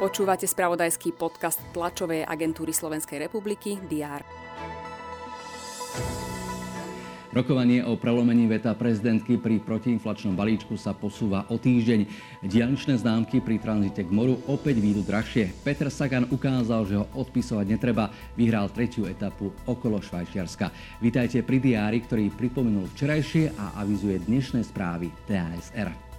Počúvate spravodajský podcast tlačovej agentúry Slovenskej republiky DR. Rokovanie o prelomení veta prezidentky pri protiinflačnom balíčku sa posúva o týždeň. Dianičné známky pri tranzite k moru opäť výjdu drahšie. Peter Sagan ukázal, že ho odpisovať netreba. Vyhral tretiu etapu okolo Švajčiarska. Vítajte pri diári, ktorý pripomenul včerajšie a avizuje dnešné správy TASR.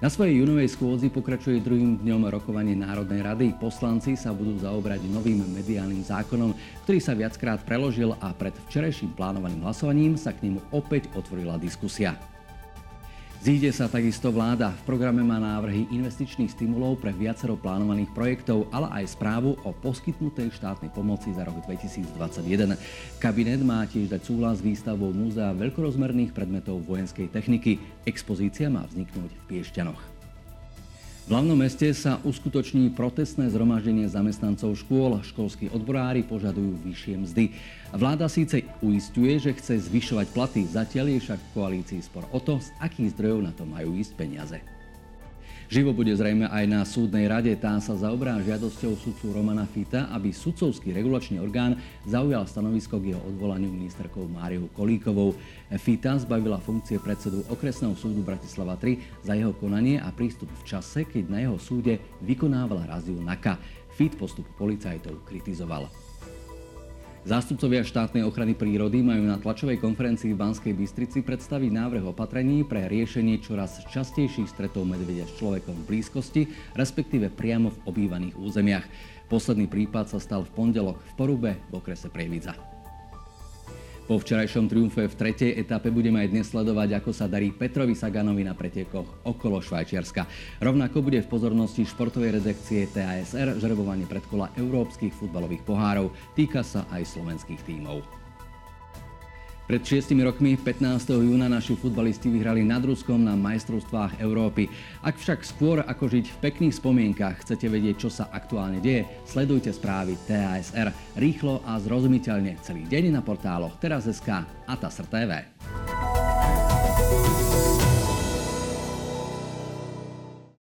Na svojej junovej schôdzi pokračuje druhým dňom rokovanie Národnej rady. Poslanci sa budú zaobrať novým mediálnym zákonom, ktorý sa viackrát preložil a pred včerajším plánovaným hlasovaním sa k nemu opäť otvorila diskusia. Zíde sa takisto vláda. V programe má návrhy investičných stimulov pre viacero plánovaných projektov, ale aj správu o poskytnutej štátnej pomoci za rok 2021. Kabinet má tiež dať súhlas s výstavbou múzea veľkorozmerných predmetov vojenskej techniky. Expozícia má vzniknúť v Piešťanoch. V hlavnom meste sa uskutoční protestné zhromaždenie zamestnancov škôl. Školskí odborári požadujú vyššie mzdy. Vláda síce uistuje, že chce zvyšovať platy, zatiaľ je však v koalícii spor o to, z akých zdrojov na to majú ísť peniaze. Živo bude zrejme aj na súdnej rade. Tá sa zaobrá žiadosťou sudcu Romana Fita, aby sudcovský regulačný orgán zaujal stanovisko k jeho odvolaniu ministerkou Máriou Kolíkovou. Fita zbavila funkcie predsedu okresného súdu Bratislava 3 za jeho konanie a prístup v čase, keď na jeho súde vykonávala raziu NAKA. Fit postup policajtov kritizoval. Zástupcovia štátnej ochrany prírody majú na tlačovej konferencii v Banskej Bystrici predstaviť návrh opatrení pre riešenie čoraz častejších stretov medvedia s človekom v blízkosti, respektíve priamo v obývaných územiach. Posledný prípad sa stal v pondelok v Porube v okrese Prievidza. Po včerajšom triumfe v tretej etape budeme aj dnes sledovať, ako sa darí Petrovi Saganovi na pretekoch okolo Švajčiarska. Rovnako bude v pozornosti športovej redekcie TASR žrebovanie predkola európskych futbalových pohárov. Týka sa aj slovenských tímov. Pred šiestimi rokmi, 15. júna, naši futbalisti vyhrali nad Ruskom na majstrovstvách Európy. Ak však skôr ako žiť v pekných spomienkach chcete vedieť, čo sa aktuálne deje, sledujte správy TASR rýchlo a zrozumiteľne celý deň na portáloch Teraz.sk a TASR TV.